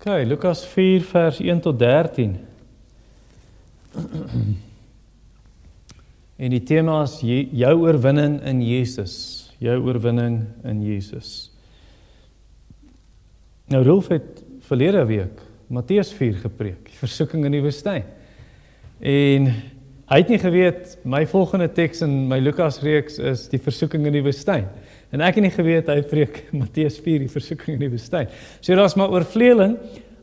OK, Lukas 4 vers 1 tot 13. En die tema is jou oorwinning in Jesus, jou oorwinning in Jesus. Nou Rolf het verlede week Matteus 4 gepreek, die versoeking in die woestyn. En hy het nie geweet my volgende teks in my Lukas reeks is die versoeking in die woestyn. En ek het nie geweet hy preek Matteus 4 die versoeking in die woestyn. So daar's maar oorvleeling,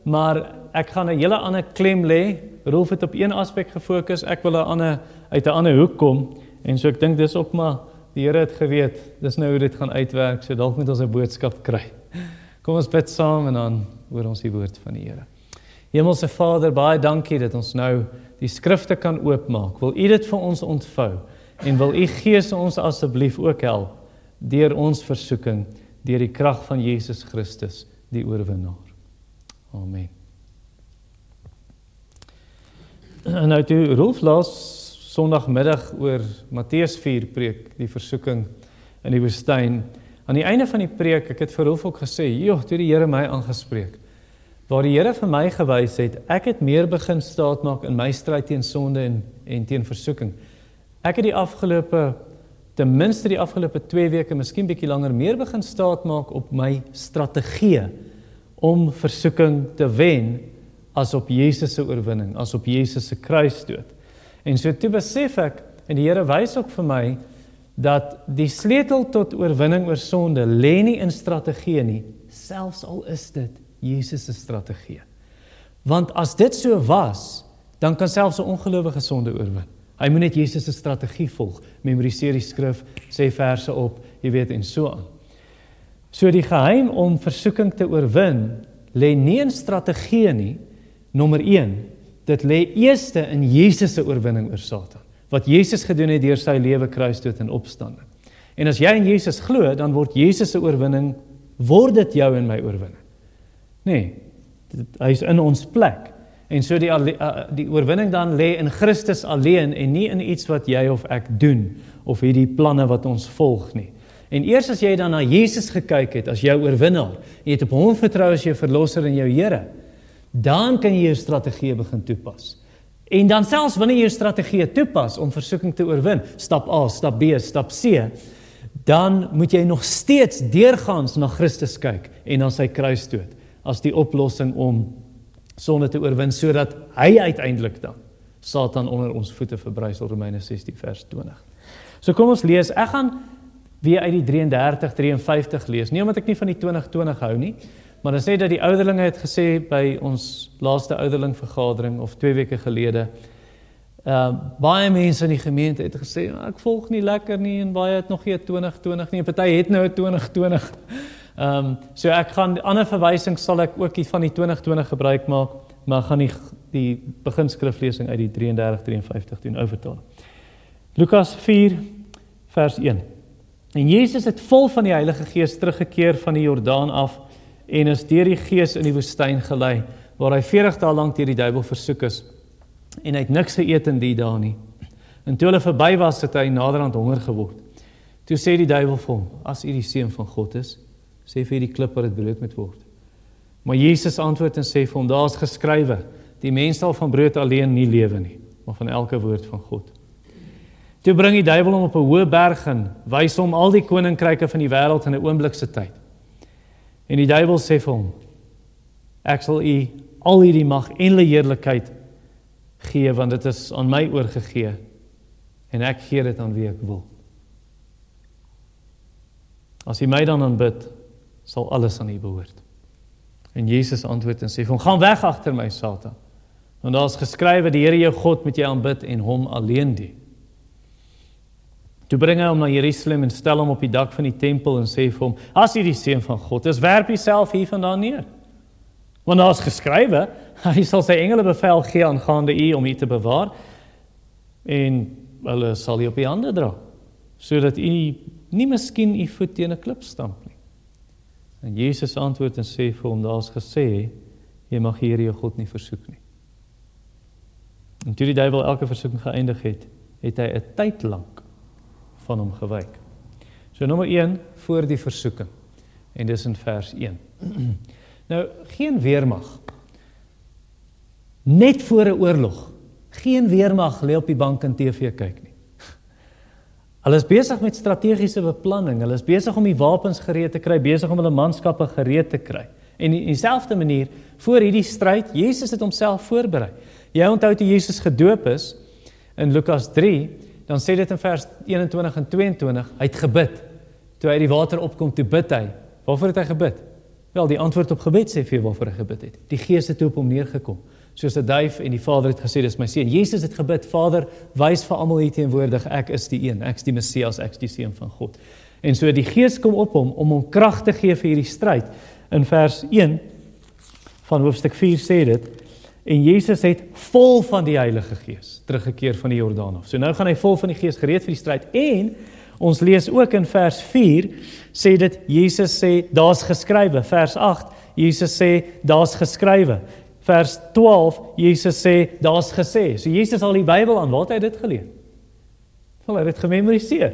maar ek gaan 'n hele ander klem lê. Rolf het op een aspek gefokus, ek wil 'n ander uit 'n ander hoek kom en so ek dink dis ook maar die Here het geweet, dis nou hoe dit gaan uitwerk, so dalk moet ons 'n boodskap kry. Kom ons bid saam en dan hoor ons die woord van die Here. Hemelse Vader, baie dankie dat ons nou die skrifte kan oopmaak. Wil U dit vir ons ontvou en wil U Gees ons asseblief ook help deur ons versoeking deur die krag van Jesus Christus die oorwinnaar. Amen. En nou toe Rolf laas Sondagmiddag oor Matteus 4 preek, die versoeking in die woestyn. Aan die einde van die preek, ek het vir Rolf ook gesê, "Joh, toe die Here my aangespreek, waar die Here vir my gewys het, ek het meer begin staatmaak in my stryd teen sonde en en teen versoeking. Ek het die afgelope ten minste die afgelope 2 weke, miskien bietjie langer, meer begin staatmaak op my strategie om versoeking te wen as op Jesus se oorwinning, as op Jesus se kruisdood. En so toe besef ek en die Here wys ook vir my dat die sleutel tot oorwinning oor sonde lê nie in strategie nie, selfs al is dit Jesus se strategie. Want as dit so was, dan kan selfs 'n ongelowige sonde oorwin. Hy moet net Jesus se strategie volg. Memoriseer die skrif, sê verse op, jy weet en so aan. So die geheim om versoeking te oorwin lê nie in strategie nie, Nommer 1, dit lê eerste in Jesus se oorwinning oor Satan. Wat Jesus gedoen het deur sy lewe kruisdood en opstanding. En as jy in Jesus glo, dan word Jesus se oorwinning word dit jou en my oorwinning. Nee, hy's in ons plek. En so die die oorwinning dan lê in Christus alleen en nie in iets wat jy of ek doen of hierdie planne wat ons volg nie. En eers as jy dan na Jesus gekyk het as jou oorwinnaar, jy het op hom vertrou as jou verlosser en jou Here, dan kan jy jou strategie begin toepas. En dan selfs wanneer jy jou strategie toepas om versoeking te oorwin, stap A, stap B, stap C, dan moet jy nog steeds deurgaans na Christus kyk en na sy kruisdood as die oplossing om sonde te oorwin sodat hy uiteindelik dan Satan onder ons voete verbrysel Romeine 16 vers 20. So kom ons lees. Ek gaan weer uit die 33 53 lees. Nie omdat ek nie van die 2020 hou nie, Maar dan sê dat die ouderlinge het gesê by ons laaste ouderling vergadering of 2 weke gelede. Uh, baie mense in die gemeente het gesê ek volg nie lekker nie en baie het nog nie 2020 nie. Party het nou 2020. Ehm um, so ek gaan ander verwysings sal ek ook van die 2020 gebruik maak, maar gaan nie die beginskriflesing uit die 33 53 doen oortaal. Lukas 4 vers 1. En Jesus het vol van die Heilige Gees teruggekeer van die Jordaan af en is deur die Gees in die woestyn gelei waar hy 40 dae lank deur die duiwel versoek is en hy het niks geëet in die dae nie. En toe hulle verby was, het hy naderhand honger geword. Toe sê die duiwel vir hom: "As u die seun van God is, sê vir hierdie klip dat dit brood moet word." Maar Jesus antwoord en sê vir hom: "Daar's geskrywe: Die mens sal van brood alleen nie lewe nie, maar van elke woord van God." Toe bring die duiwel hom op 'n hoë berg en wys hom al die koninkryke van die wêreld in 'n oomblik se tyd. En die duiwel sê vir hom: Ek sal u al hierdie mag en die heerlikheid gee want dit is aan my oorgegee en ek gee dit aan wie ek wil. As u my dan aanbid, sal alles aan u behoort. En Jesus antwoord en sê vir hom: Gaan weg agter my, Satan. Want daar is geskrywe: Die Here jou God moet jy aanbid en hom alleen dien. Toe bring hy hom na Jerusalem en stel hom op die dak van die tempel en sê vir hom: "As jy die seun van God is, werp jouself hiervandaan neer." Want daar is geskrywe: Hy sal sy engele bevel gee aangaande u om u te bewaar en hulle sal u op die hande dra sodat u nie miskien u voet teen 'n klip stamp nie. En Jesus antwoord en sê vir hom: "Daar's gesê: Jy mag hier jou God nie versoek nie." En toe die duiwel elke versoeking geëindig het, het hy 'n tyd lank van hom gewyk. So nommer 1 voor die versoeking. En dis in vers 1. Nou geen weermag. Net voor 'n oorlog. Geen weermag lê op die bank en TV kyk nie. Hulle is besig met strategiese beplanning. Hulle is besig om die wapens gereed te kry, besig om hulle manskappe gereed te kry. En in dieselfde manier voor hierdie stryd, Jesus het homself voorberei. Jy onthou toe Jesus gedoop is in Lukas 3, dan sê dit in vers 21 en 22, hy het gebid. Toe hy die water opkom, toe bid hy. Waarvoor het hy gebid? Wel, die antwoord op gebed sê vir waarvoor hy gebid het. Die Gees het op hom neergekom. Soos 'n duif en die Vader het gesê, "Dis my seun." Jesus het gebid, "Vader, wys vir almal hier teenwoordig, ek is die een, ek is die Messias, ek is die seun van God." En so die Gees kom op hom om hom krag te gee vir hierdie stryd. In vers 1 van hoofstuk 4 sê dit en Jesus het vol van die Heilige Gees teruggekeer van die Jordaan af. So nou gaan hy vol van die Gees gereed vir die stryd en Ons lees ook in vers 4 sê dit Jesus sê daar's geskrywe vers 8 Jesus sê daar's geskrywe vers 12 Jesus sê daar's gesê so Jesus al die Bybel aan waar het hy dit geleer? Wel hy het dit gememoriseer.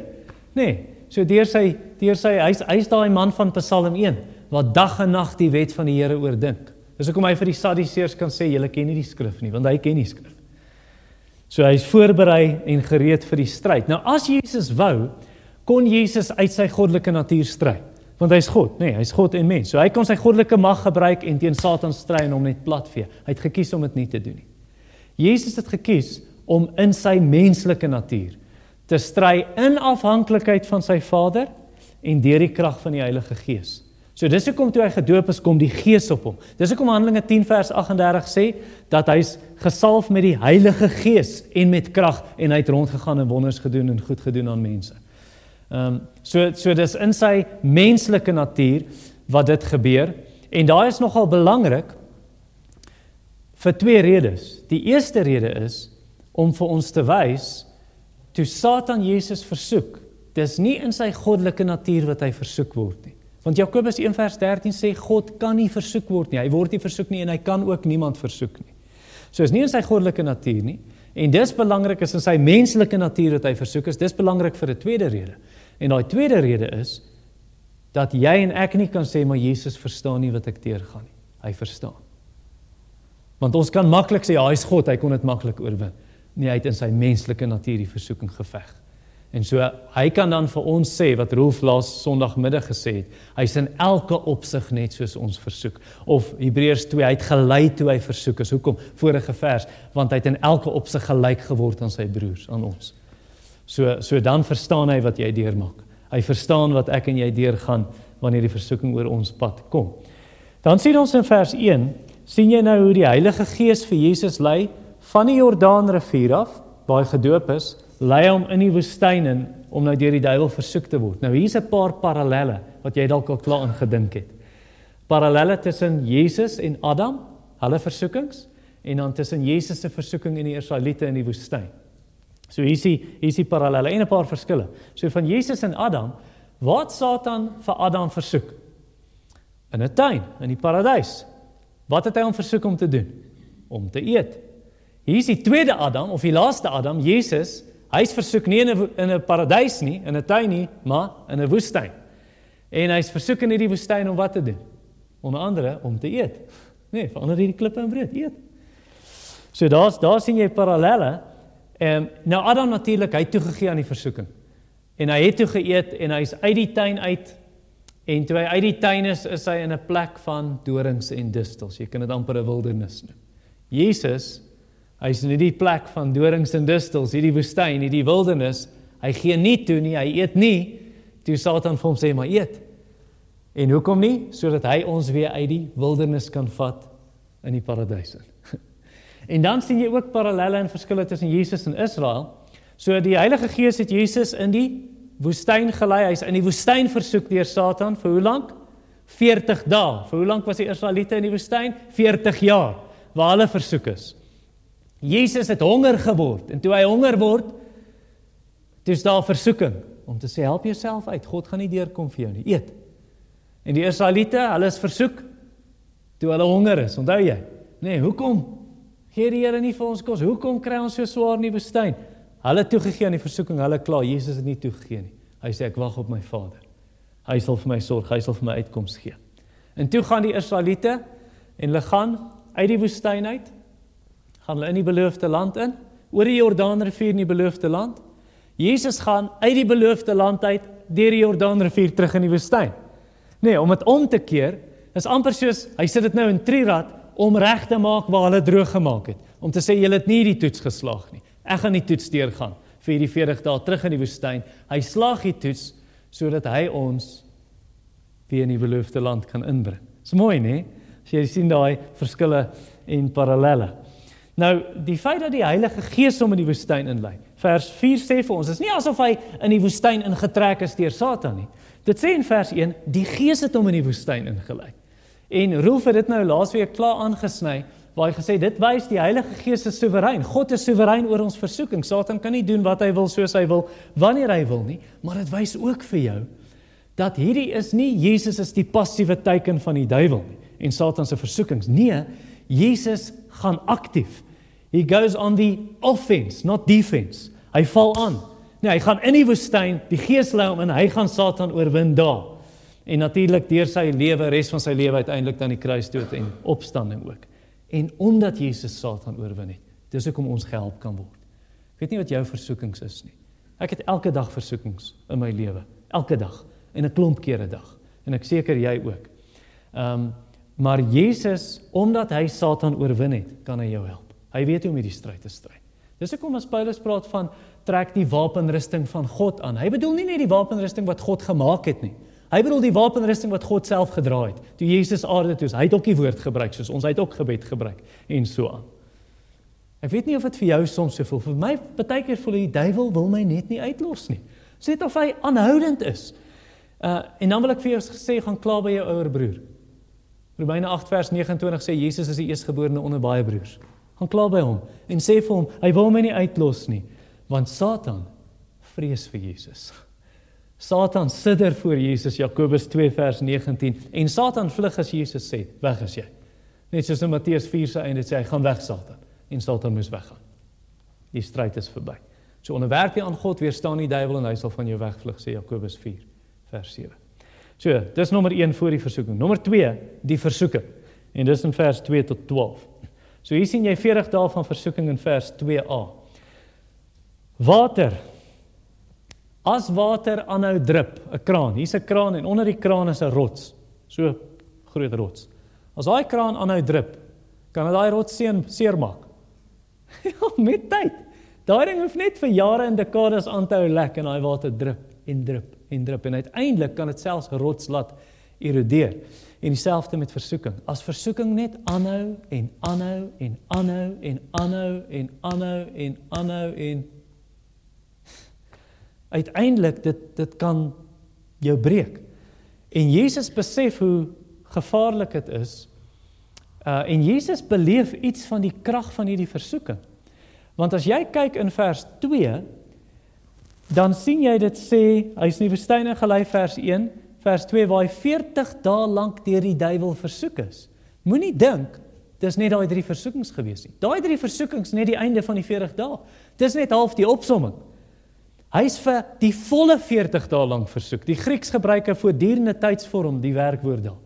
Nee, so deur sy deur sy hy's hy's daai man van Psalm 1 wat dag en nag die wet van die Here oordink. Dis hoekom hy vir die Sadduseërs kan sê julle ken nie die skrif nie want hy ken die skrif. So hy's voorberei en gereed vir die stryd. Nou as Jesus wou kon Jesus uit sy goddelike natuur stry. Want hy's God, nê, nee, hy's God en mens. So hy kon sy goddelike mag gebruik en teen Satan stry en hom net platvee. Hy het gekies om dit nie te doen nie. Jesus het gekies om in sy menslike natuur te stry in afhanklikheid van sy Vader en deur die krag van die Heilige Gees. So dis hoekom toe hy gedoop is kom die Gees op hom. Dis hoekom Handelinge 10 vers 38 sê dat hy's gesalf met die Heilige Gees en met krag en hy het rondgegaan en wonders gedoen en goed gedoen aan mense. Ehm um, so so dis in sy menslike natuur wat dit gebeur en daai is nogal belangrik vir twee redes. Die eerste rede is om vir ons te wys toe Satan Jesus versoek, dis nie in sy goddelike natuur wat hy versoek word nie. Want Jakobus 1:13 sê God kan nie versoek word nie. Hy word nie versoek nie en hy kan ook niemand versoek nie. So is nie in sy goddelike natuur nie. En dis belangrik is in sy menslike natuur dat hy versoek is. Dis belangrik vir 'n tweede rede. En daai tweede rede is dat jy en ek nie kan sê maar Jesus verstaan nie wat ek deurgaan nie. Hy verstaan. Want ons kan maklik sê ja, hy's God, hy kon dit maklik oorwin. Nee, hy het in sy menslike natuur die versoeking geveg. En so hy kan dan vir ons sê wat Rolf laas Sondagmiddag gesê het, hy's in elke opsig net soos ons versoek. Of Hebreërs 2, hy het gelei toe hy versoek is. Hoekom? Vorige vers, want hy het in elke opsig gelyk geword aan sy broers, aan ons. So so dan verstaan hy wat jy deurmaak. Hy verstaan wat ek en jy deurgaan wanneer die versoeking oor ons pad kom. Dan sien ons in vers 1, sien jy nou hoe die Heilige Gees vir Jesus lei van die Jordaanrivier af, waar hy gedoop is, lei hom in die woestyn in om nou deur die duiwel versoek te word. Nou hier's 'n paar parallelle wat jy dalk al klaar ingedink het. Parallelle tussen Jesus en Adam, hulle versoekings en dan tussen Jesus se versoeking en die Israeliete in die woestyn. So hier is die hier is die parallelle en 'n paar verskille. So van Jesus en Adam, wat Satan vir Adam versoek? In 'n tuin, in die paradys. Wat het hy hom versoek om te doen? Om te eet. Hier is die tweede Adam of die laaste Adam, Jesus. Hy's versoek nie in 'n in 'n paradys nie, in 'n tuin nie, maar in 'n woestyn. En hy's versoek in hierdie woestyn om wat te doen? Onder andere om te eet. Nee, verander hierdie klippe in brood, eet. So daar's daar sien jy parallelle. Ehm um, nou Adam natuurlik hy het toegegee aan die versoeking. En hy het toe geëet en hy's uit die tuin uit. En toe hy uit die tuin is, is hy in 'n plek van dorings en distels. Jy kan dit amper 'n wildernis noem. Jesus, hy's in hierdie plek van dorings en distels, hierdie woestyn, hierdie wildernis. Hy gee nie toe nie, hy eet nie. Toe Satan vir hom sê maar eet. En hoekom nie? Sodat hy ons weer uit die wildernis kan vat in die paradys in. En dan sien jy ook parallelle en verskille tussen Jesus en Israel. So die Heilige Gees het Jesus in die woestyn gelei. Hy's in die woestyn versoek deur Satan vir hoe lank? 40 dae. Vir hoe lank was die Israeliete in die woestyn? 40 jaar waar hulle versoek is. Jesus het honger geword en toe hy honger word, dis daar versoeking om te sê help jouself uit. God gaan nie deurkom vir jou nie. Eet. En die Israeliete, hulle is versoek toe hulle honger is. Onthou jy? Nee, hoekom? Gee die Here nie vir ons kos. Hoekom kry ons so swaar in die woestyn? Hulle toegegee aan die versoeking, hulle klaar. Jesus het nie toegegee nie. Hy sê ek wag op my Vader. Hy sal vir my sorg, hy sal vir my uitkoms gee. En toe gaan die Israeliete en hulle gaan uit die woestyn uit gaan hulle in die beloofde land in, oor die Jordaanrivier in die beloofde land. Jesus gaan uit die beloofde land uit deur die Jordaanrivier terug in die woestyn. Nee, om dit om te keer, is amper soos hy sit dit nou in trirad om reg te maak waar hulle droog gemaak het, om te sê julle het nie die toets geslaag nie. Ek gaan die toets deurgaan vir hierdie 40 dae terug in die woestyn. Hy slaag die toets sodat hy ons weer in die beloofde land kan inbring. Dis mooi, né? As jy sien daai verskille en parallelle. Nou, die feit dat die Heilige Gees hom in die woestyn inlei. Vers 4 sê vir ons, is nie asof hy in die woestyn ingetrek is deur Satan nie. Dit sê in vers 1, die Gees het hom in die woestyn ingelei. En Rolf het dit nou laasweek klaar aangesny waar hy gesê dit wys die Heilige Gees is soewerein. God is soewerein oor ons versoeking. Satan kan nie doen wat hy wil soos hy wil wanneer hy wil nie, maar dit wys ook vir jou dat hierdie is nie Jesus is die passiewe teken van die duiwel nie en Satan se versoekings. Nee, Jesus gaan aktief. He goes on the offense, not defense. Hy val aan. Nee, hy gaan in die woestyn, die Gees lei hom en hy gaan Satan oorwin daar. En natuurlik deur sy lewe, res van sy lewe uiteindelik dan die kruisdood en opstanding ook. En omdat Jesus Satan oorwin het, dis hoekom ons gehelp kan word. Ek weet nie wat jou versoekings is nie. Ek het elke dag versoekings in my lewe, elke dag en 'n klomp kere dag. En ek seker jy ook. Ehm um, maar Jesus, omdat hy Satan oorwin het, kan hy jou help. Hy weet hoe om hierdie stryd te stry. Dis hoekom as Paulus praat van trek die wapenrusting van God aan. Hy bedoel nie net die wapenrusting wat God gemaak het nie. Hy bedoel die wapenrusting wat God self gedra het. Toe Jesus aarde toe, hy het ook die woord gebruik soos ons hy het ook gebed gebruik en so aan. Ek weet nie of dit vir jou soms so voel. Vir my baie keer voel die duiwel wil my net nie uitlos nie. Sê dit of hy aanhoudend is. Uh en dan wil ek vir jou sê gaan kla by jou ouer broer. Romeine 8 vers 29 sê Jesus is die eerstgeborene onder baie broers gaan kla by hom en sê vir hom hy wil my nie uitlos nie want Satan vrees vir Jesus. Satan sidder voor Jesus Jakobus 2 vers 19 en Satan vlug as Jesus sê weg is jy. Net soos in Matteus 4 se einde sê hy gaan weg Satan en Satan moes weggaan. Die stryd is verby. So onderwerp jy aan God weerstaan die duiwel en hy sal van jou wegvlug sê Jakobus 4 vers 7. So, dis nommer 1 voor die versoeking. Nommer 2, die versoeking. En dis in vers 2 tot 12. So hier sien jy 40 dae van versoeking in vers 2a. Water. As water aanhou drup, 'n kraan. Hier's 'n kraan en onder die kraan is 'n rots. So groot rots. As daai kraan aanhou drup, kan dit daai rots seën seermaak. ja, met tyd. Daai ding hoef net vir jare en dekades aan te hou lek en daai water drup en drup en drup en uiteindelik kan dit selfs rots laat erodeer. En dieselfde met versoeking. As versoeking net aanhou en aanhou en aanhou en aanhou en aanhou en aanhou en uiteindelik dit dit kan jou breek. En Jesus besef hoe gevaarlik dit is. Uh en Jesus beleef iets van die krag van hierdie versoeking. Want as jy kyk in vers 2 dan sien jy dit sê hy's nie verstyne gelei vers 1 vers 2 waar hy 40 dae lank deur die duiwel versoek is. Moenie dink dis net daai drie versoekings gewees nie. Daai drie versoekings net die einde van die 40 dae. Dis net half die opsomming. Hy's vir die volle 40 dae lank versoek. Die Grieks gebruik 'n voortdurende tydsvorm die werkwoord daar.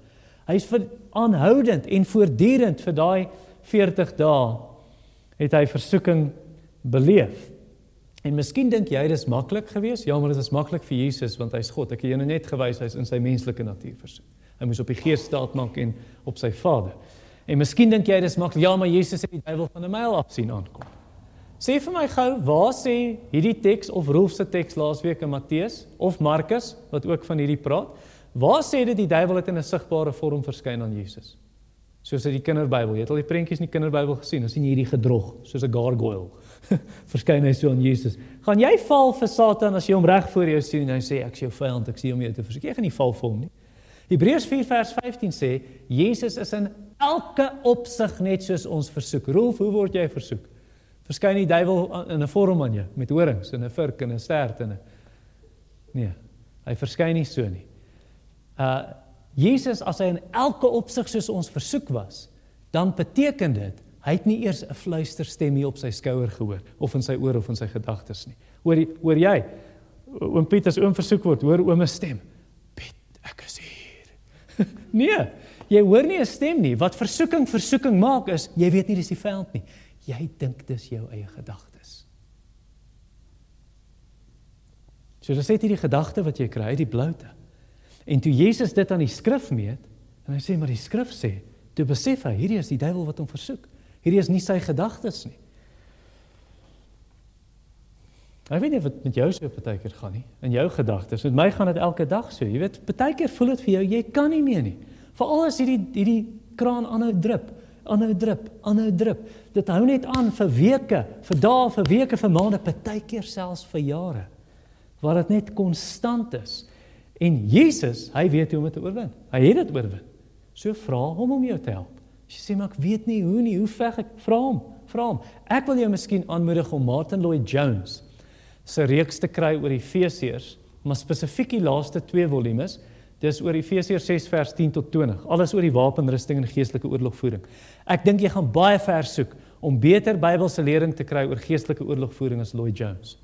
Hy's vir aanhoudend en voortdurend vir daai 40 dae het hy versoeking beleef. En miskien dink jy dis maklik geweest? Ja, maar dit is maklik vir Jesus want hy's God. Ek het jou nou net gewys hy's in sy menslike natuur versoek. Hy moes op die gees staat maak en op sy Vader. En miskien dink jy dis maklik. Ja, maar Jesus het die duiwel van 'n myl af sien aankom. Sê vir my gou, waar sê hierdie teks of Rolf se teks laasweek in Matteus of Markus wat ook van hierdie praat? Waar sê dit die duiwel het in 'n sigbare vorm verskyn aan Jesus? Soos in die kinderbybel. Jy het al die prentjies in die kinderbybel gesien. Ons sien hierdie gedrog soos 'n gargoyle. verskyn hy so aan Jesus. Gaan jy val vir Satan as jy hom reg voor jou sien en hy sê ek is jou vyand, ek sien hom jy te versoek. Jy gaan nie val vir hom nie. Hebreërs 4 vers 15 sê Jesus is in elke opsig net soos ons versoek. Rolf, hoe word jy versoek? Verskyn die duiwel in 'n vorm aan jou met horings en 'n vurk en 'n stert en 'n Nee, hy verskyn nie so nie. Uh Jesus as hy in elke opsig soos ons versoek was, dan beteken dit Hy het nie eers 'n fluisterstem hier op sy skouer gehoor of in sy oor of in sy gedagtes nie. Hoor hoor jy? Oom Piet as oom versoek word, hoor oom se stem. Piet, ek is hier. nee. jy hoor nie 'n stem nie. Wat versoeking versoeking maak is, jy weet nie dis die vyand nie. Jy dink dis jou eie gedagtes. So dis net hierdie gedagte wat jy kry die bloute. En toe Jesus dit aan die skrif meet, en hy sê maar die skrif sê, toe besef hy hierdie is die duiwel wat hom versoek. Hierdie is nie sy gedagtes nie. Ek weet nie wat met jou so partykeer gaan nie. In jou gedagtes, met my gaan dit elke dag so. Jy weet, partykeer voel dit vir jou jy kan nie meer nie. Veral as hierdie hierdie kraan aanhou drup, aanhou drup, aanhou drup. Dit hou net aan vir weke, vir dae, vir weke, vir maande, partykeer selfs vir jare. Waar dit net konstant is. En Jesus, hy weet hoe om dit te oorwin. Hy het dit oorwin. So vra hom om jou te help. As jy sê maar ek weet nie hoe nie, hoe veg ek? Vra hom, vra hom. Ek wil jou miskien aanmoedig om Martin Lloyd Jones se reeks te kry oor Efesiërs, maar spesifiek die laaste 2 volumes. Dis oor Efesiërs 6 vers 10 tot 20. Alles oor die wapenrusting en geestelike oorlogvoering. Ek dink jy gaan baie ver soek om beter Bybelse lering te kry oor geestelike oorlogvoering as Lloyd Jones.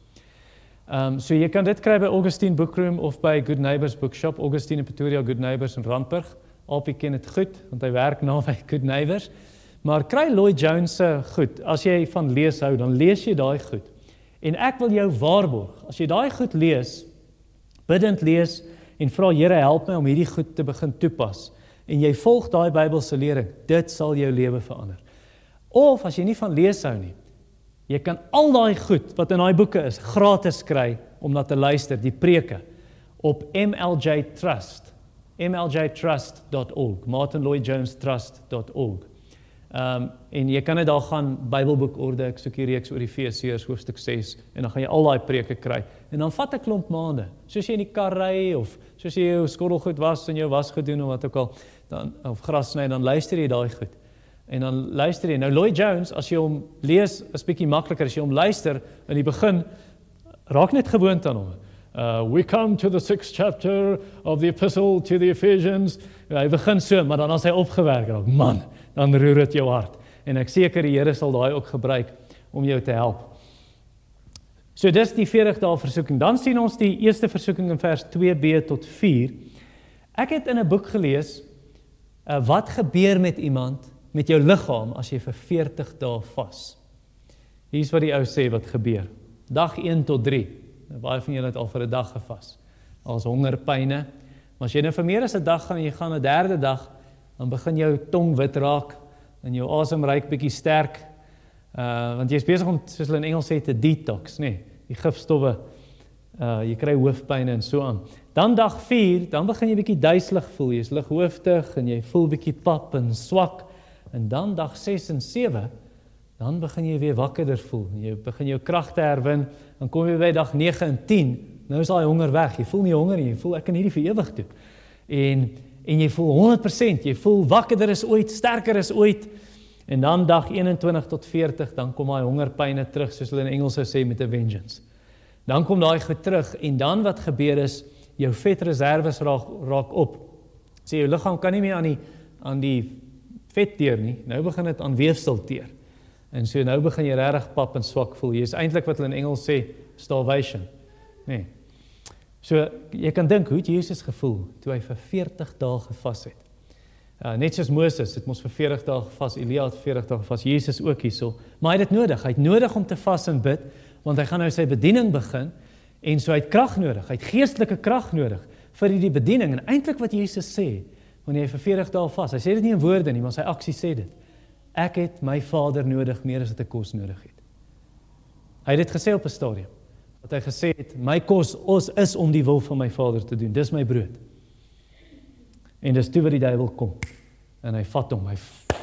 Ehm um, so jy kan dit kry by Augustine Bookroom of by Good Neighbors Bookshop, Augustine in Pretoria, Good Neighbors in Randburg. Albei ken dit goed want hy werk naby Good Neighbors. Maar kry Lloyd Jones se goed. As jy van lees hou, dan lees jy daai goed. En ek wil jou waarborg, as jy daai goed lees, bidend lees en vra Here help my om hierdie goed te begin toepas en jy volg daai Bybelse lering, dit sal jou lewe verander. Of as jy nie van lees hou nie, jy kan al daai goed wat in daai boeke is gratis kry om na te luister, die preke op MLJ Trust, mljtrust.org, martinlloydjonestrust.org. Ehm um, en jy kan net daar gaan Bybelboekorde, ek soek hier reeks oor Efesiërs hoofstuk 6 en dan gaan jy al daai preke kry. En dan vat 'n klomp maande, soos jy in die kar ry of soos jy jou skottelgoed was en jou was gedoen of wat ook al, dan of gras sny, dan luister jy daai goed. En dan luister jy. Nou Lloyd Jones, as jy hom lees, is bietjie makliker as jy hom luister in die begin raak net gewoond aan hom. Uh we come to the 6th chapter of the epistle to the Ephesians. Hy begin so, maar dan as hy opgewerk raak, man, dan roer dit jou hart. En ek seker die Here sal daai ook gebruik om jou te help. So dis die 40 dae versoeking. Dan sien ons die eerste versoeking in vers 2b tot 4. Ek het in 'n boek gelees uh, wat gebeur met iemand met jou liggaam as jy vir 40 dae vas. Hier's wat die ou sê wat gebeur. Dag 1 tot 3. Nou, baie van julle het al vir 'n dag gevas. Al's hongerpyne. Maar as jy nou vir meer as 'n dag gaan en jy gaan 'n derde dag, dan begin jou tong wit raak en jou asem ruik bietjie sterk. Uh want jy's besig om soos hulle in Engels sê te detox, nê? Nee, die gifstowwe uh jy kry hoofpyn en so aan. Dan dag 4, dan begin jy bietjie duiselig voel. Jy's lighooftig en jy voel bietjie pap en swak. En dan dag 6 en 7 dan begin jy weer wakkerder voel. Jy begin jou kragte herwin. Dan kom jy by dag 9 en 10. Nou is daai honger weg. Jy voel nie honger nie. Jy voel ek kan hierdie vir ewig doen. En en jy voel 100%, jy voel wakkerder as ooit, sterker as ooit. En dan dag 21 tot 40, dan kom daai hongerpyne terug soos hulle in Engels sou sê met 'n vengeance. Dan kom daai goed terug en dan wat gebeur is jou vetreserwes raak raak op. Sê jou liggaam kan nie meer aan die aan die vet teer nie. Nou begin dit aan weefsel teer. En so nou begin jy regtig pap en swak voel. Jy is eintlik wat hulle in Engels sê starvation. Nee. So jy kan dink hoe Jesus gevoel toe hy vir 40 dae gevas het. Uh, net soos Moses, het mos vir 40 dae gevas, Elia het 40 dae gevas, Jesus ook hierso. Maar hy het dit nodig. Hy het nodig om te vas en bid want hy gaan nou sy bediening begin en so hy het krag nodig. Hy het geestelike krag nodig vir hierdie bediening en eintlik wat Jesus sê wanneer hy vir 40 dae vas. Hy sê dit nie in woorde nie, maar sy aksie sê dit. Ek het my Vader nodig meer as wat ek kos nodig het. Hy het dit gesê op 'n stadium wat hy gesê het, my kos ons is om die wil van my Vader te doen. Dis my brood. En dis toe wat die duiwel kom. En hy vat hom. Hy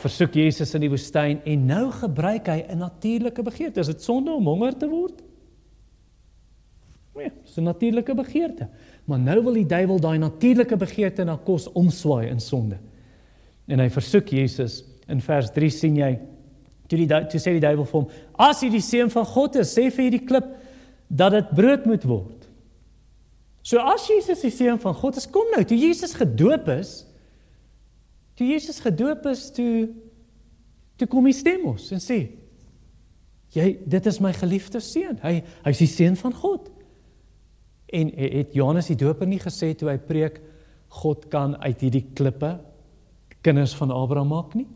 versoek Jesus in die woestyn en nou gebruik hy 'n natuurlike begeerte. Is dit sonde om honger te word? Nee, dis 'n natuurlike begeerte. Maar nou wil die duiwel daai natuurlike begeerte na kos omswaai in sonde. En hy versoek Jesus in vers 3 sien jy toe die toe sê die duiwel vir hom: "As jy die seun van God is, sê vir hierdie klip dat dit brood moet word. So as Jesus die seun van God is, kom nou, toe Jesus gedoop is, toe Jesus gedoop is, toe toe kom hy stem ons en sê jy dit is my geliefde seun. Hy hy's die seun van God. En het Johannes die Doper nie gesê toe hy preek God kan uit hierdie klippe kinders van Abraham maak nie?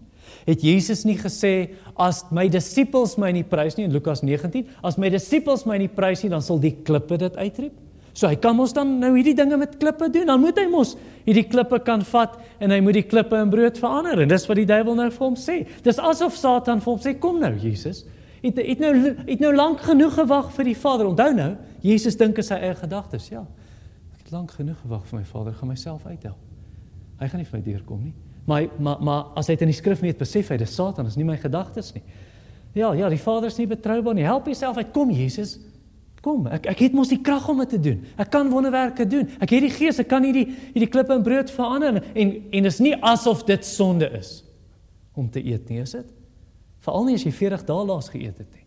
Het Jesus nie gesê as my disippels my nie prys nie in Lukas 19, as my disippels my nie prys nie, dan sal die klippe dit uitroep? So hy kan mos dan nou hierdie dinge met klippe doen. Dan moet hy mos hierdie klippe kan vat en hy moet die klippe in brood verander. En dis wat die duiwel nou vir hom sê. Dis asof Satan vir hom sê kom nou Jesus. Het het nou het nou lank genoeg gewag vir die Vader. Onthou nou, Jesus dink in sy eie gedagtes, ja. Ek het lank genoeg gewag vir my Vader, gaan myself uithelp. Hy gaan nie vir my deurkom nie. Maar maar maar as hy dit in die skrif net besef hy dis Satan, is nie my gedagtes nie. Ja, ja, die Vader is nie betroubaar nie. Help jouself uit. Kom Jesus. Kom. Ek ek het mos die krag om dit te doen. Ek kan wonderwerke doen. Ek het die gees. Ek kan hierdie hierdie klippe in brood verander en en dis nie asof dit sonde is om te eet nie, is dit? Veral nie as jy 40 dae laas geëet het nie.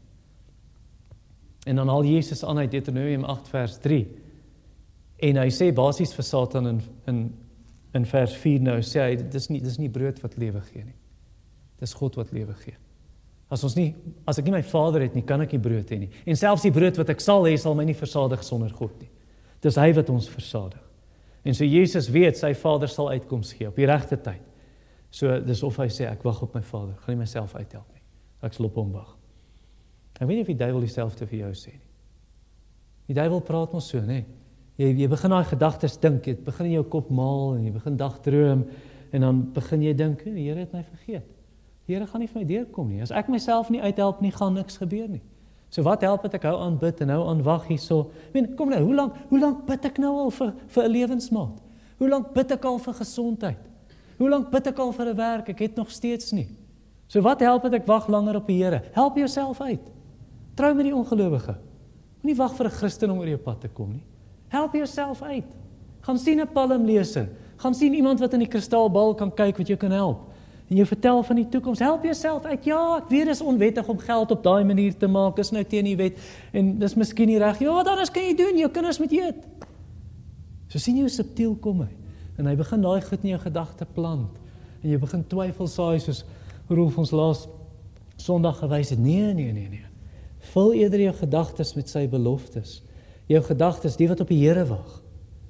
En dan haal Jesus aan uit Deuteronomium 8 vers 3. En hy sê basies vir Satan in in in vers 4 nou sê hy dis nie dis nie brood wat lewe gee nie. Dis God wat lewe gee. As ons nie as ek nie my Vader het nie, kan ek nie brood hê nie. En selfs die brood wat ek sal hê, sal my nie versadig sonder God nie. Dis hy wat ons versadig. En so Jesus weet sy Vader sal uitkoms gee op die regte tyd. So dis of hy sê ek wag op my Vader, gaan nie myself uithelp nie. Ek sal op hom wag. Ek weet nie of die duiwel dieselfde vir jou sê nie. Die duiwel praat mos so, nê? Jy jy begin daai gedagtes dink, dit begin in jou kop maal en jy begin dagdroom en dan begin jy dink, die Here het my vergeet. Die Here gaan nie vir my deurkom nie. As ek myself nie uithelp nie, gaan niks gebeur nie. So wat help dit ek hou aan bid en hou aan wag hierso? Ek meen, kom nou, hoe lank hoe lank bid ek nou al vir vir 'n lewensmaat? Hoe lank bid ek al vir gesondheid? Hoe lank bid ek al vir 'n werk? Ek het nog steeds nie. So wat help dit ek wag langer op die Here? Help jouself uit. Trou met die ongelowige. Moenie wag vir 'n Christen om oor jou pad te kom nie. Help jouself uit. Gaan sien 'n palmleser. Gaan sien iemand wat in die kristalbal kan kyk wat jou kan help. En jy vertel van die toekoms. Help jouself uit. Ja, ek weet dit is onwettig om geld op daai manier te maak. Dis nou teen die wet en dis miskien nie reg. Ja, wat anders kan jy doen? Jou kinders moet eet. So sien jy hoe subtiel kom hy. En hy begin daai goed in jou gedagte plant. En jy begin twyfel saai soos Rolf ons laas Sondag gewys het. Nee, nee, nee, nee. Vul eerder jou gedagtes met sy beloftes. Jou gedagtes, die wat op die Here wag.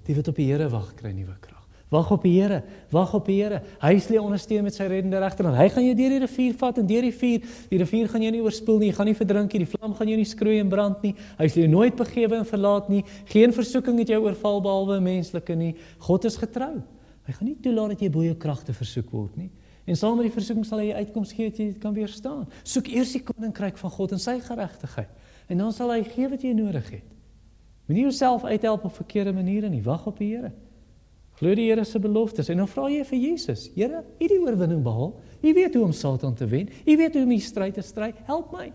Die wat op die Here wag, kry nuwe krag. Wag op die Here, wag op die Here. Hy sal jou ondersteun met sy reddende regterhand. Hy gaan jou deur die rivier vat en deur die vuur. Die rivier gaan jou nie oorspoel nie, jy gaan nie verdrink nie, die vlam gaan jou nie skroei en brand nie. Hy sal jou nooit begewe en verlaat nie. Geen versoeking het jou oorval behalwe menslike nie. God is getrou. Hy gaan nie toelaat dat jy bo jou kragte versoek word nie. En saam met die versoeking sal hy uitkoms gee dat jy dit kan weerstaan. Soek eers die koninkryk van God en sy geregtigheid. En dan sal hy gee wat jy nodig het. Moenie jouself uithelp op verkeerde maniere nie. Wag op die Here. Glo die Here se beloftes en dan vra jy vir Jesus. Here, U die oorwinning behaal. U weet hoe om Satan te wen. U weet hoe om die stryd te stry. Help my.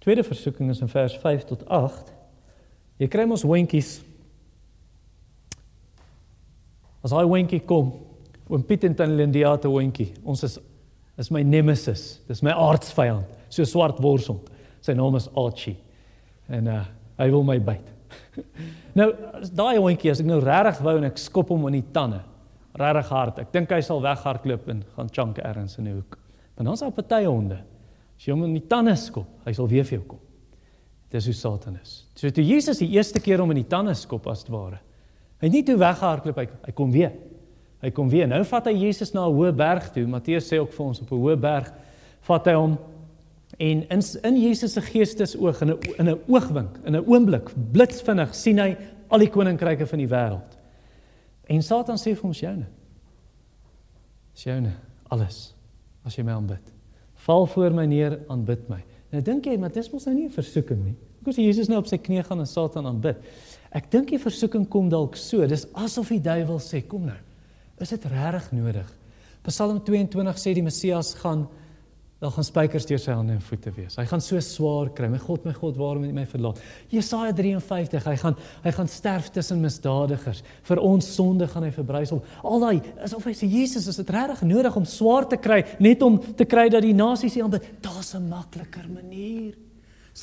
Tweede versoeking is in vers 5 tot 8. Jy kry mos hondjies As daai hondjie kom, oom Piet en tannie Lindia te hondjie. Ons is is my nemesis. Dis my aardsvyand. So swart worshond. Sy naam is Archie. En uh hy wil my byt. nou, daai hondjie as ek nou regtig wou en ek skop hom in die tande. Regtig hard. Ek dink hy sal weghardloop en gaan chunk ergens in die hoek. Maar dan's daar party honde. As jy hom in die tande skop, hy sal weer vir jou kom. Dis hoe Satan is. So toe Jesus die eerste keer hom in die tande skop as ware. Hy het nie toe weggehardloop hy, hy kom weer. Hy kom weer. Nou vat hy Jesus na 'n hoë berg toe. Matteus sê ook vir ons op 'n hoë berg vat hy hom en in in Jesus se geestesoog in 'n in 'n oogwink, in 'n oomblik, blitsvinnig sien hy al die koninkryke van die wêreld. En Satan sê vir ons joune. Joune, alles as jy my aanbid. Val voor my neer, aanbid my. Nou dink jy, maar dis mos nou nie 'n versoeking nie. Hoekom sê Jesus nou op sy knie gaan en Satan aanbid? Ek dink die versoeking kom dalk so. Dis asof die duiwel sê, kom nou. Is dit regtig nodig? Psalm 22 sê die Messias gaan dan gaan spykers deur sy hande en voete wees. Hy gaan so swaar kry. My God, my God, waarom het jy my verlaat? Jesaja 53, hy gaan hy gaan sterf tussen misdadigers. Vir ons sonde gaan hy verbrysel. Al daai asof hy sê Jesus, is dit regtig nodig om swaar te kry net om te kry dat die nasies hom aanbid? Daar's 'n makliker manier.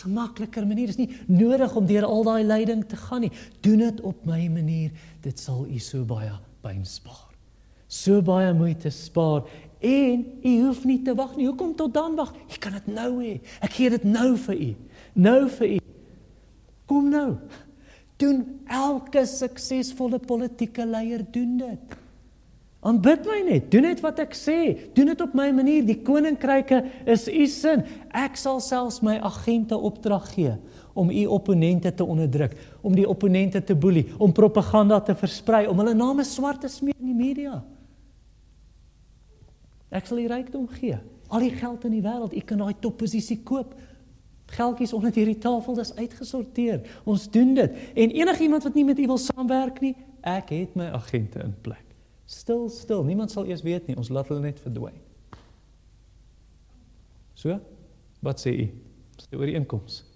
'n makliker manier. Dit is nie nodig om deur al daai lyding te gaan nie. Doen dit op my manier. Dit sal u so baie pyn spaar. So baie moeite spaar en u hoef nie te wag nie. Hoekom tot dan wag? U kan dit nou hê. Ek gee dit nou vir u. Nou vir u. Kom nou. Doen elke suksesvolle politieke leier doen dit. Aanbid my net, doen net wat ek sê, doen dit op my manier. Die koninkryke is u sin. Ek sal selfs my agente opdrag gee om u opponente te onderdruk, om die opponente te boelie, om propaganda te versprei, om hulle name swart te smeer in die media. Ek sal u rykdom gee. Al die geld in die wêreld, u kan daai topposisie koop. Geldjies onder hierdie tafel is uitgesorteer. Ons doen dit. En enigiemand wat nie met u wil saamwerk nie, ek het my agente in plek. Stil, stil. Niemand sal eers weet nie. Ons laat hulle net verdwyn. So? Wat sê u? Dis die inkomste.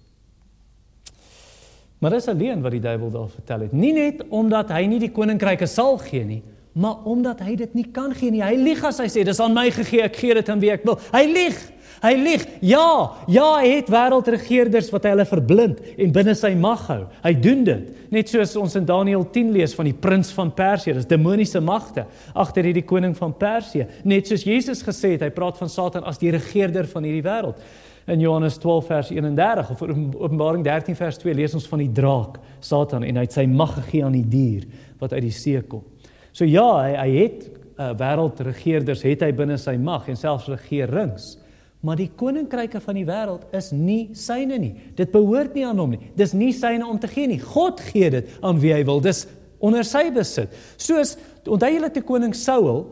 Maar dis alleen wat die duiwel daar vertel het. Nie net omdat hy nie die koninkryke sal gee nie, maar omdat hy dit nie kan gee nie. Hy lieg as hy sê dis aan my gegee, ek gee dit aan wie ek wil. Hy lieg. Hy lieg. Ja, ja, hy het wêreldregerders wat hy hulle verblind en binne sy mag hou. Hy doen dit. Net soos ons in Daniël 10 lees van die prins van Persië, dis demoniese magte agter hierdie koning van Persië. Net soos Jesus gesê het, hy praat van Satan as die regerder van hierdie wêreld. In Johannes 12 vers 31 of Openbaring 13 vers 2 lees ons van die draak, Satan en hy het sy mag gegee aan die dier wat uit die see kom. So ja, hy, hy het uh, wêreldregerders het hy binne sy mag en selfs regerings. Maar die koninkryke van die wêreld is nie syne nie. Dit behoort nie aan hom nie. Dis nie syne om te gee nie. God gee dit aan wie hy wil. Dis onder sy besit. Soos onthou julle te koning Saul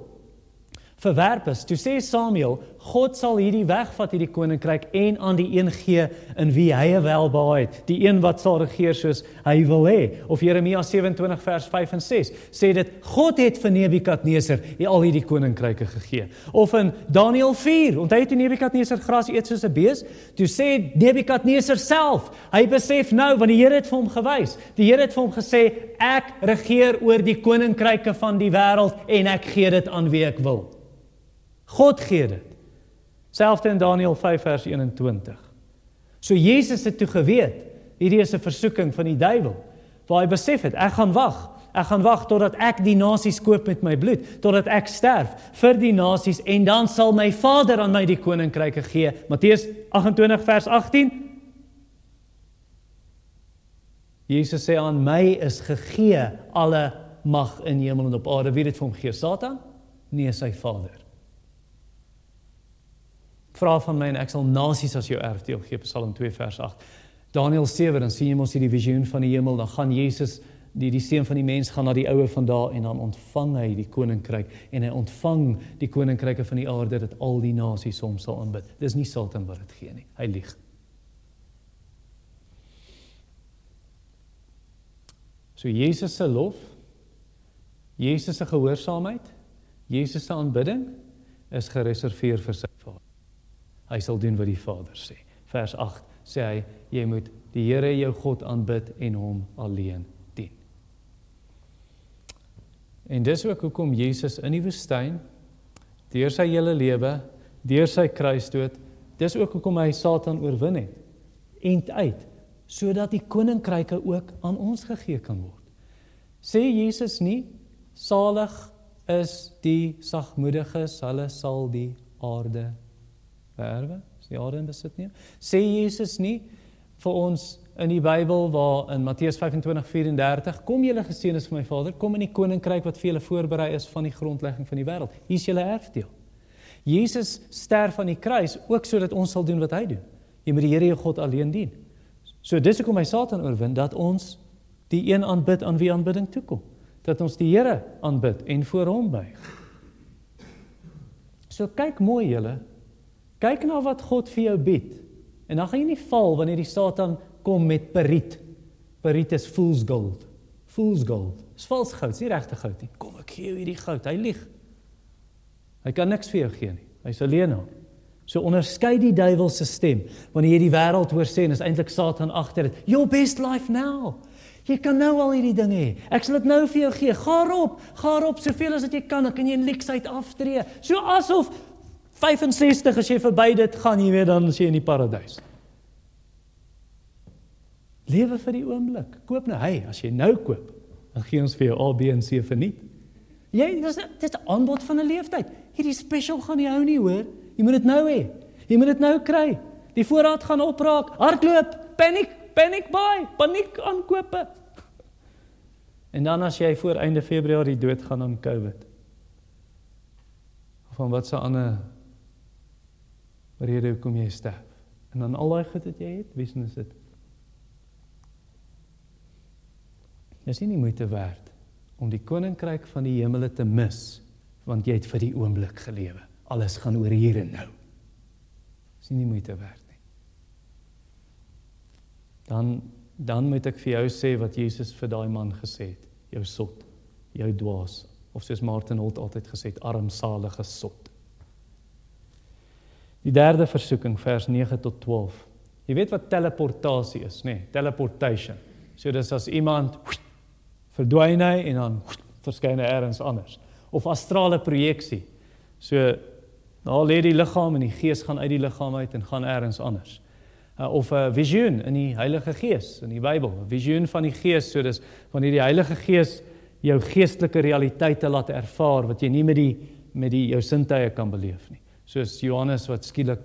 verwerp is. Toe sê Samuel, God sal hierdie wegvat hierdie koninkryk en aan die een gee in wie hy welbehae het, die een wat sal regeer soos hy wil hê. Of Jeremia 27 vers 5 en 6 sê dit God het vir Nebukadneser al hierdie koninkryke gegee. Of in Daniël 4, onthou toe Nebukadneser gras eet soos 'n bees? Toe sê Nebukadneser self, hy besef nou want die Here het vir hom gewys. Die Here het vir hom gesê ek regeer oor die koninkryke van die wêreld en ek gee dit aan wie ek wil. God gee dit. Selfs in Daniël 5 vers 21. So Jesus het toe geweet, hierdie is 'n versoeking van die duiwel, waar hy besef het, ek gaan wag. Ek gaan wag totdat ek die nasies koop met my bloed, totdat ek sterf vir die nasies en dan sal my Vader aan my die koninkryke gee. Matteus 28 vers 18. Jesus sê aan my is gegee alle mag in hemel en op aarde. Wie het dit vir hom gegee? Satan? Nee, sy Vader. Vra van my en ek sal nasies as jou erfdeel gee, Psalm 2 vers 8. Daniël 7 dan sien jy mos hierdie visioen van die hemel, dan gaan Jesus die die seun van die mens gaan na die oue van daar en dan ontvang hy die koninkryk en hy ontvang die koninkryke van die aarde dat al die nasies hom sal aanbid. Dis nie Satan wat dit gee nie. Hy lieg. So Jesus se lof, Jesus se gehoorsaamheid, Jesus se aanbidding is gereserveer vir sy Vader. Hy sal doen wat die Vader sê. Vers 8 sê hy jy moet die Here jou God aanbid en hom alleen dien. En dis ook hoekom Jesus in die woestyn deur sy hele lewe, deur sy kruisdood, dis ook hoekom hy Satan oorwin het. End uit sodat die koninkryke ook aan ons gegee kan word. Sê Jesus nie salig is die sagmoediges, hulle sal die aarde verwe, as die aarde in besit neem. Sê Jesus nie vir ons in die Bybel waar in Matteus 25:34 kom julle geseënes van my Vader, kom in die koninkryk wat vir julle voorberei is van die grondlegging van die wêreld. Hier's julle erfdeel. Jesus sterf aan die kruis ook sodat ons sal doen wat hy doen. Jy moet die Here jou God alleen dien. So dis hoekom hy Satan oorwin dat ons die een aanbid aan wie aanbidding toe kom. Dat ons die Here aanbid en voor hom buig. So kyk mooi julle Kyk na wat God vir jou bied. En dan gaan jy nie val wanneer die Satan kom met periet. Periet is fool's gold. Fool's gold. Dis vals goud, dis nie regte goud nie. Kom ek gee jou hierdie goud. Hy lieg. Hy kan niks vir jou gee nie. Hy's alleen daar. So onderskei die duiwel se stem wanneer jy die wêreld hoor sê en is eintlik Satan agter dit. Your best life now. Jy kan nou al hierdie dinge hê. Ek sal dit nou vir jou gee. Gaar op, gaar op soveel as wat jy kan. Dan kan jy in leksheid aftree. So asof 65 as jy verby dit gaan, jy weet dan as jy in die paradys. Lewe vir die oomblik. Koop nou, hey, as jy nou koop, dan gee ons vir jou A, B en C verniet. Jy dis dis 'n aanbod van 'n leeftyd. Hierdie special gaan nie hou nie, hoor. Jy moet dit nou hê. Jy moet dit nou kry. Die voorraad gaan opraak. Hardloop, paniek, paniek buy, paniek aankope. En dan as jy voor einde Februarie doodgaan aan COVID. Of van wat se ander rede hoekom jy sterf. En dan al daai goed wat jy het, wie is dit? Dis nie moeite werd om die koninkryk van die hemele te mis want jy het vir die oomblik gelewe. Alles gaan oor hier en nou. Dis nie moeite werd nie. Dan dan moet ek vir jou sê wat Jesus vir daai man gesê het. Jou sot, jou dwaas of soos Martin Holt altyd gesê het, armsalige sot. Die derde versoeking vers 9 tot 12. Jy weet wat teleportasie is, nê? Nee, teleportation. So dis as iemand verdwyn hy en dan verskyn hy elders anders. Of astrale projeksie. So daar lê die liggaam en die gees gaan uit die liggaam uit en gaan elders anders. Uh, of 'n visioen in die Heilige Gees in die Bybel, 'n visioen van die Gees, so dis wanneer die Heilige Gees jou geestelike realiteite laat ervaar wat jy nie met die met die jou sintuie kan beleef nie. Soos Johannes wat skielik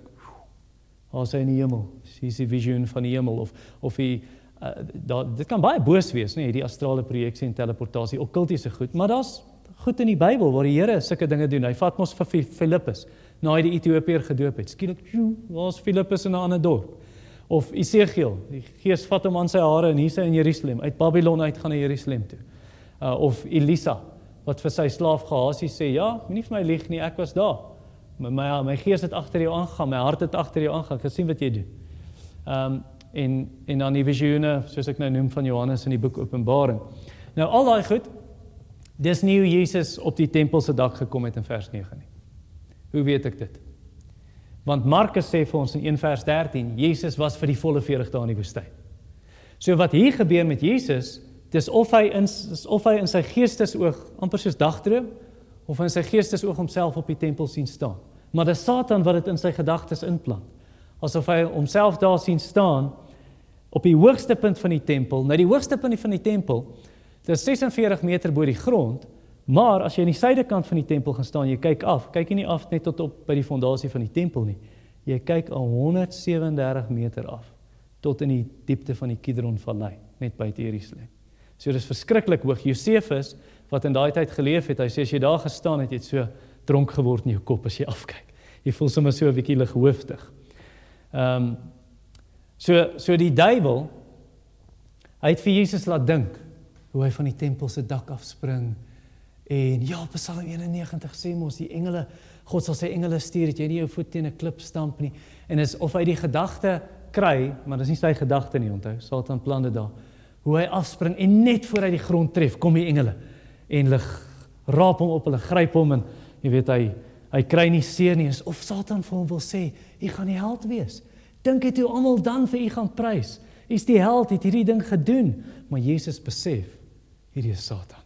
haar sy in die hemel, sien die visioen van die hemel of of hy uh, daar dit kan baie boos wees, nê, hierdie astrale projeksie en teleportasie, okkultiese goed, maar daar's goed in die Bybel waar die Here sulke dinge doen. Hy vat mos vir Filippus na hy die Ethiopiër gedoop het. Skielik, waar's Filippus in 'n ander dorp? Of Esegiel, die Gees vat hom aan sy hare en hierse in Jerusalem, uit Babylon uit gaan na Jerusalem toe. Uh, of Elisa wat vir sy slaaf Gehasie sê, "Ja, moenie vir my lieg nie, ek was daar." My my, my gees het agter jou aangegaan, my hart het agter jou aangegaan. Ek het sien wat jy doen. Ehm um, en en dan die visioene soos ek nou noem van Johannes in die boek Openbaring. Nou al daai goed dis nie hoe Jesus op die tempel se dak gekom het in vers 9 nie. Hoe weet ek dit? Want Markus sê vir ons in 1 vers 13 Jesus was vir die volle 40 dae in die woestyn. So wat hier gebeur met Jesus, dis of hy in of hy in sy geestesoog amper soos dagdroom of in sy geestesoog homself op die tempel sien staan. Maar dis Satan wat dit in sy gedagtes inplant. Asof hy homself daar sien staan op die hoogste punt van die tempel. Nou die hoogste punt van die tempel, dit is 46 meter bo die grond, maar as jy aan die suidekant van die tempel gaan staan, jy kyk af, kyk jy nie af net tot op by die fondasie van die tempel nie. Jy kyk al 137 meter af tot in die diepte van die Kidron vallei, net buite Jerusalem. So dis verskriklik hoog. Josefus wat in daai tyd geleef het, hy sê as jy daar gestaan het, jy het so dronk geword in jou kop as jy afkyk. Jy voel sommer so 'n bietjie lighoofdig. Ehm um, So so die duiwel hy het vir Jesus laat dink hoe hy van die tempel se dak afspring en ja Psalm 91 sê mos die engele God sal sy engele stuur dat jy nie jou voet teen 'n klip stamp nie en is of hy die gedagte kry maar dis nie sy gedagte nie onthou Satan plan dit daar hoe hy afspring en net voor hy die grond tref kom die engele en hulle raap hom op hulle gryp hom en jy weet hy hy kry nie seën nie of Satan vir hom wil sê jy gaan die held wees Dink jy toe almal dan vir u gaan prys? U's die held, het hierdie ding gedoen, maar Jesus besef hierdie is Satan.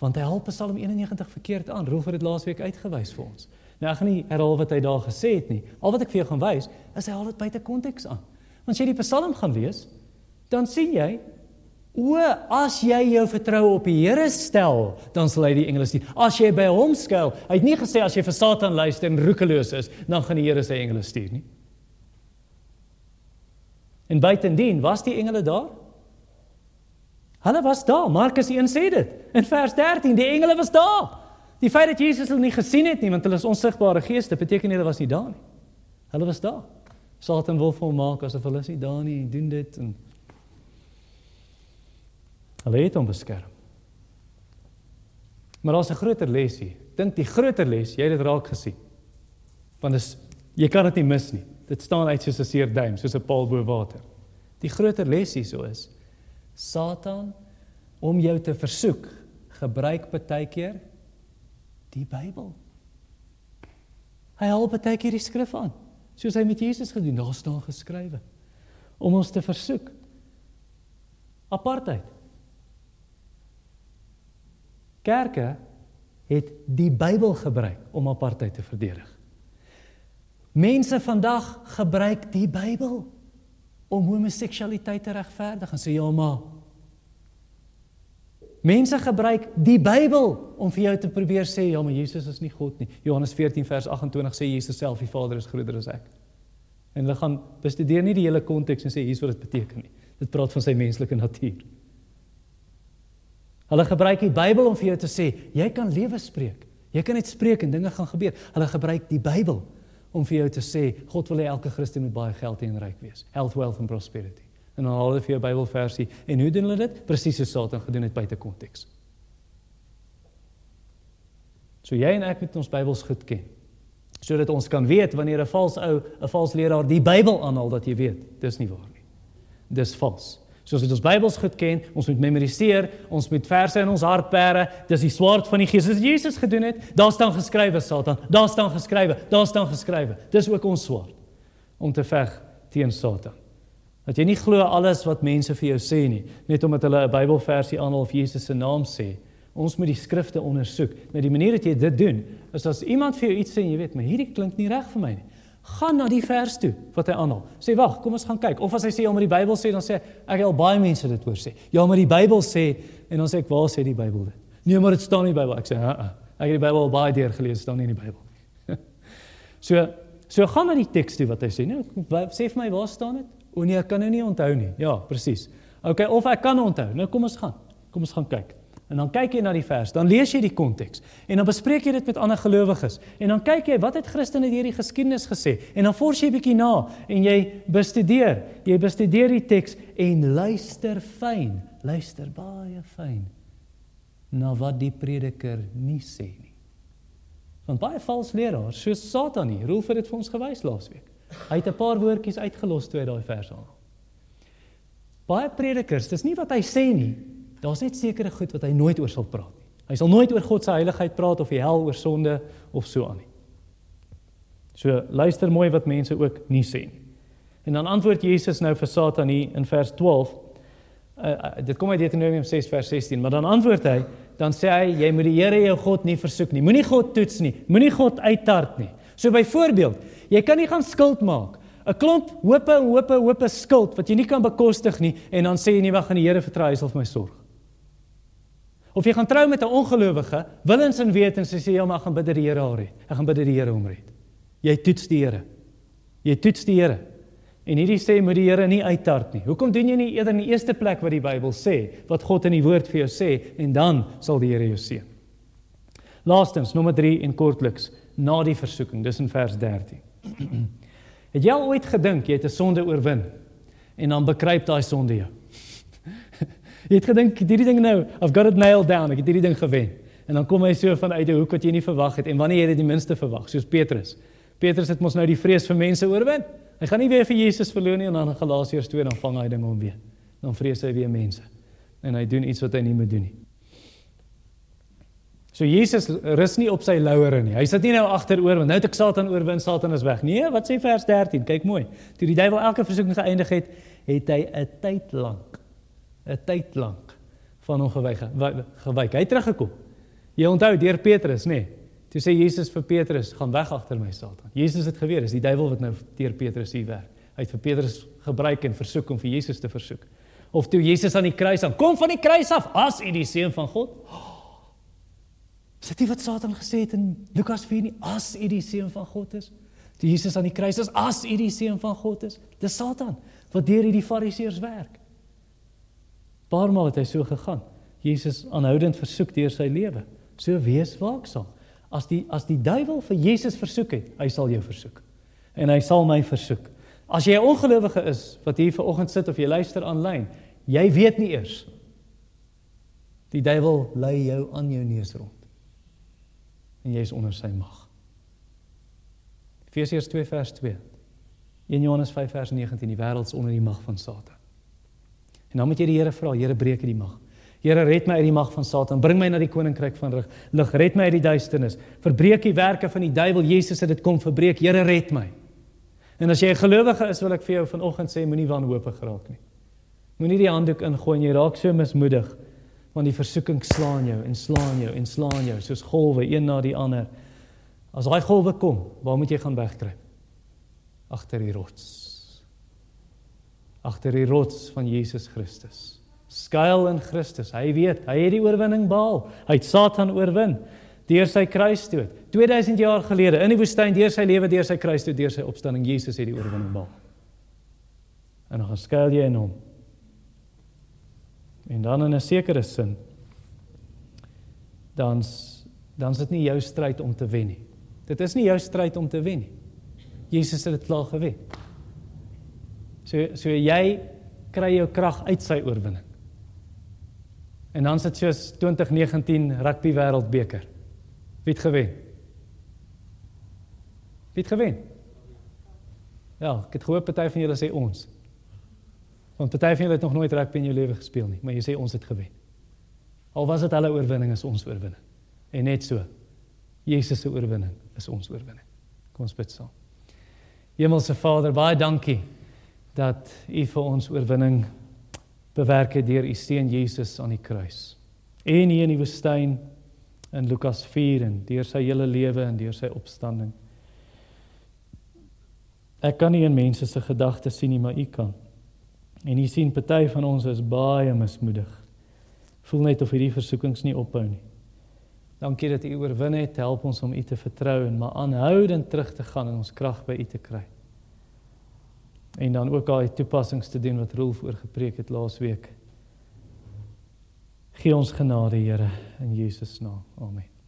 Want hy help Psalm 91 verkeerd aan. Rolf het dit laasweek uitgewys vir ons. Nou ek gaan nie herhaal wat hy daar gesê het nie. Al wat ek vir jou gaan wys, is hy haal dit buite konteks aan. Want as jy die Psalm gaan lees, dan sien jy O, as jy jou vertroue op die Here stel, dan sal hy die engele stuur. As jy by hom skuil, hy het nie gesê as jy vir Satan luister en roekeloos is, dan gaan die Here sy engele stuur nie. En buitendien was die engele daar? Hulle was daar. Markus 1 sê dit. In vers 13, die engele was daar. Die feit dat Jesus hulle nie gesien het nie, want hulle is onsigbare geeste, beteken nie hulle was nie daar nie. Hulle was daar. Satan wil vir hom maak asof hulle is nie daar nie en doen dit en hulle het hom beskerm. Maar daar's 'n groter les hier. Dink die groter les, jy het dit raak gesien. Want dis jy kan dit nie mis nie. Dit staan uit soos 'n seer duim, soos 'n paal bo water. Die groter les hierso is Satan om jou te versoek, gebruik baie keer die Bybel. Hy haal baie keer die skrif aan, soos hy met Jesus gedoen, daar staan geskrywe om ons te versoek. Apartheid. Kerke het die Bybel gebruik om apartheid te verdedig. Mense vandag gebruik die Bybel om homoseksualiteit te regverdig en sê ja maar Mense gebruik die Bybel om vir jou te probeer sê ja maar Jesus is nie God nie. Johannes 14 vers 28 sê Jesus self die Vader is groter as ek. En hulle gaan bestudeer nie die hele konteks en sê hier's wat dit beteken nie. Dit praat van sy menslike natuur. Hulle gebruik die Bybel om vir jou te sê, jy kan lewe spreek. Jy kan net spreek en dinge gaan gebeur. Hulle gebruik die Bybel om vir jou te sê, God wil hê elke Christen moet baie geld hê en ryk wees. Health, wealth and prosperity. En dan haal hulle vir jou Bybelversie en hoe doen hulle dit? Presies soos Satan gedoen het buite konteks. So jy en ek moet ons Bybels goed ken. Sodat ons kan weet wanneer 'n vals ou, 'n vals leraar die Bybel aanhaal dat jy weet, dis nie waar nie. Dis vals. Soos dit ons Bybels goed ken, ons moet memoriseer, ons moet verse in ons hart bære. Dis die swaard van die Gees. Dis Jesus gedoen het. Daar staan geskrywe, Satan. Daar staan geskrywe. Daar staan geskrywe. Dis ook ons swaard om te veg teen Satan. Dat jy nie glo alles wat mense vir jou sê nie, net omdat hulle 'n Bybelversie aanhaal of Jesus se naam sê. Ons moet die skrifte ondersoek. Met die manier wat jy dit doen, is as iemand vir jou iets sê en jy weet, maar hierdie klink nie reg vir my nie gaan na die vers toe wat hy aanhaal. Sê wag, kom ons gaan kyk. Of as hy sê ja, maar die Bybel sê dan sê ek het al baie mense dit hoor sê. Ja, maar die Bybel sê en dan sê ek waar sê die Bybel dit? Nee, maar dit staan nie in die Bybel. Ek sê, "Ha, ek het die Bybel al baie deur gelees, staan nie in die Bybel nie." so, so gaan na die teks toe wat hy sê. Nee, sê vir my waar staan dit? O nee, ek kan nou nie onthou nie. Ja, presies. OK, of ek kan onthou. Nou kom ons gaan. Kom ons gaan kyk. En dan kyk jy na die vers, dan lees jy die konteks en dan bespreek jy dit met ander gelowiges. En dan kyk jy wat het Christene deur die geskiedenis gesê en dan fors jy bietjie na en jy bestudeer. Jy bestudeer die teks en luister fyn, luister baie fyn na wat die prediker nie sê nie. Want baie vals leraars, soos Satan hier, roel vir dit vir ons gewys laasweek. Hy het 'n paar woordjies uitgelos toe hy daai vers aan. Baie predikers, dis nie wat hy sê nie, Daar's net sekere goed wat hy nooit oor sal praat nie. Hy sal nooit oor God se heiligheid praat of die hel oor sonde of so aan nie. So luister mooi wat mense ook nie sê nie. En dan antwoord Jesus nou vir Satan hier in vers 12. Uh, uh, dit kom uit Deuteronomium 6 vers 16, maar dan antwoord hy, dan sê hy jy moet die Here jou God nie versoek nie. Moenie God toets nie. Moenie God uittart nie. So byvoorbeeld, jy kan nie gaan skuld maak 'n klomp hoope en hoope hoope skuld wat jy nie kan bekostig nie en dan sê jy nie wag aan die Here vertrou hy sal vir my sorg. Of jy gaan trou met 'n ongelowige, willens en wetens sê jy maar gaan bid dat die Here haar red. Ek gaan bid dat die Here hom red. Jy toets die Here. Jy toets die Here. En hierdie sê moet die Here nie uittart nie. Hoekom doen jy nie eerder in die eerste plek wat die Bybel sê, wat God in die woord vir jou sê en dan sal die Here jou seën. Laastens, nommer 3 en kortliks, na die versoeking, dis in vers 13. het jy al ooit gedink jy het 'n sonde oorwin en dan bekruip daai sonde jou? Jy het gedink hierdie ding nou, I've got it nailed down, ek het hierdie ding gewen. En dan kom hy so vanuit 'n hoek wat jy nie verwag het en wanneer jy dit die minste verwag, soos Petrus. Petrus het mos nou die vrees vir mense oorwin. Hy gaan nie weer vir Jesus verloor nie en dan in Galasiërs 2 dan vang hy ding hom weer. Dan vrees hy weer mense. En hy doen iets wat hy nie moet doen nie. So Jesus rus nie op sy lauwere nie. Hy sit nie nou agteroor want nou het ek Satan oorwin, Satan is weg. Nee, wat sê vers 13? Kyk mooi. Toe die duiwel elke versoeking geëindig het, het hy 'n tyd lank 'n tyd lank van hom gewyk gewyk. Hy het teruggekom. Jy onthou deur Petrus, nê? Nee, toe sê Jesus vir Petrus, "Gaan weg agter my, Satan." Jesus het geweet, dis die duiwel wat nou deur Petrus hier werk. Hy het vir Petrus gebruik en versoek om vir Jesus te versoek. Of toe Jesus aan die kruis aan, "Kom van die kruis af as u die seun van God." Is dit wat Satan gesê het in Lukas 4 nie? As u die seun van God is. Toe Jesus aan die kruis is, "As u die seun van God is." Dis Satan wat deur hierdie fariseërs werk. Paar maal het hy so gegaan. Jesus aanhoudend versoek deur sy lewe. So wees waaksaam. As die as die duiwel vir Jesus versoek het, hy sal jou versoek. En hy sal my versoek. As jy 'n ongelowige is wat hier vanoggend sit of jy luister aanlyn, jy weet nie eers. Die duiwel lei jou aan jou neus rond. En jy is onder sy mag. Efesiërs 2 vers 2. 1 Johannes 5 vers 19 die wêreld is onder die mag van Satan. En dan moet jy die Here vra, Here breek hierdie mag. Here red my uit die mag van Satan. Bring my na die koninkryk van lig. Red my uit die duisternis. Verbreek die werke van die duiwel. Jesus het dit kom verbreek. Here red my. En as jy 'n gelowige is, wil ek vir jou vanoggend sê moenie wanhoopig geraak nie. Moenie die handdoek ingooi en jy raak so mismoedig want die versoeking slaan jou en slaan jou en slaan jou soos golwe een na die ander. As daai golwe kom, waar moet jy gaan wegkruip? Agter die rots agter die rots van Jesus Christus. Skuil in Christus. Hy weet, hy het die oorwinning behaal. Hy het Satan oorwin deur sy kruisdood. 2000 jaar gelede in die woestyn deur sy lewe, deur sy kruisdood, deur sy opstanding, Jesus het die oorwinning behaal. En dan skuil jy in hom. En dan in 'n sekere sin dan's dan's dit nie jou stryd om te wen nie. Dit is nie jou stryd om te wen nie. Jesus het dit klaar gewen. So so jy kry jou krag uit sy oorwinning. En dan sit soos 2019 rugby wêreldbeker. Wie het gewen? Wie het gewen? Ja, ek het gehoor party van julle sê ons. Want party van julle het nog nooit rugby in jou lewe gespeel nie, maar jy sê ons het gewen. Al was dit hulle oorwinning is ons oorwinning. En net so. Jesus se oorwinning is ons oorwinning. Kom ons bid saam. Hemelse Vader, baie dankie dat U vir ons oorwinning bewerk het deur U seun Jesus aan die kruis. En hier in die woestyn in Lukas 4 en deur sy hele lewe en deur sy opstanding. Ek kan nie in mense se gedagtes sien nie, maar U kan. En U sien party van ons is baie mismoedig. Voel net of hierdie versoekings nie ophou nie. Dankie dat U oorwin het. Help ons om U te vertrou en maar aanhoudend terug te gaan en ons krag by U te kry. En dan ook daai toepassings te doen wat Rolf oor gepreek het laasweek. Gee ons genade, Here, in Jesus naam. Amen.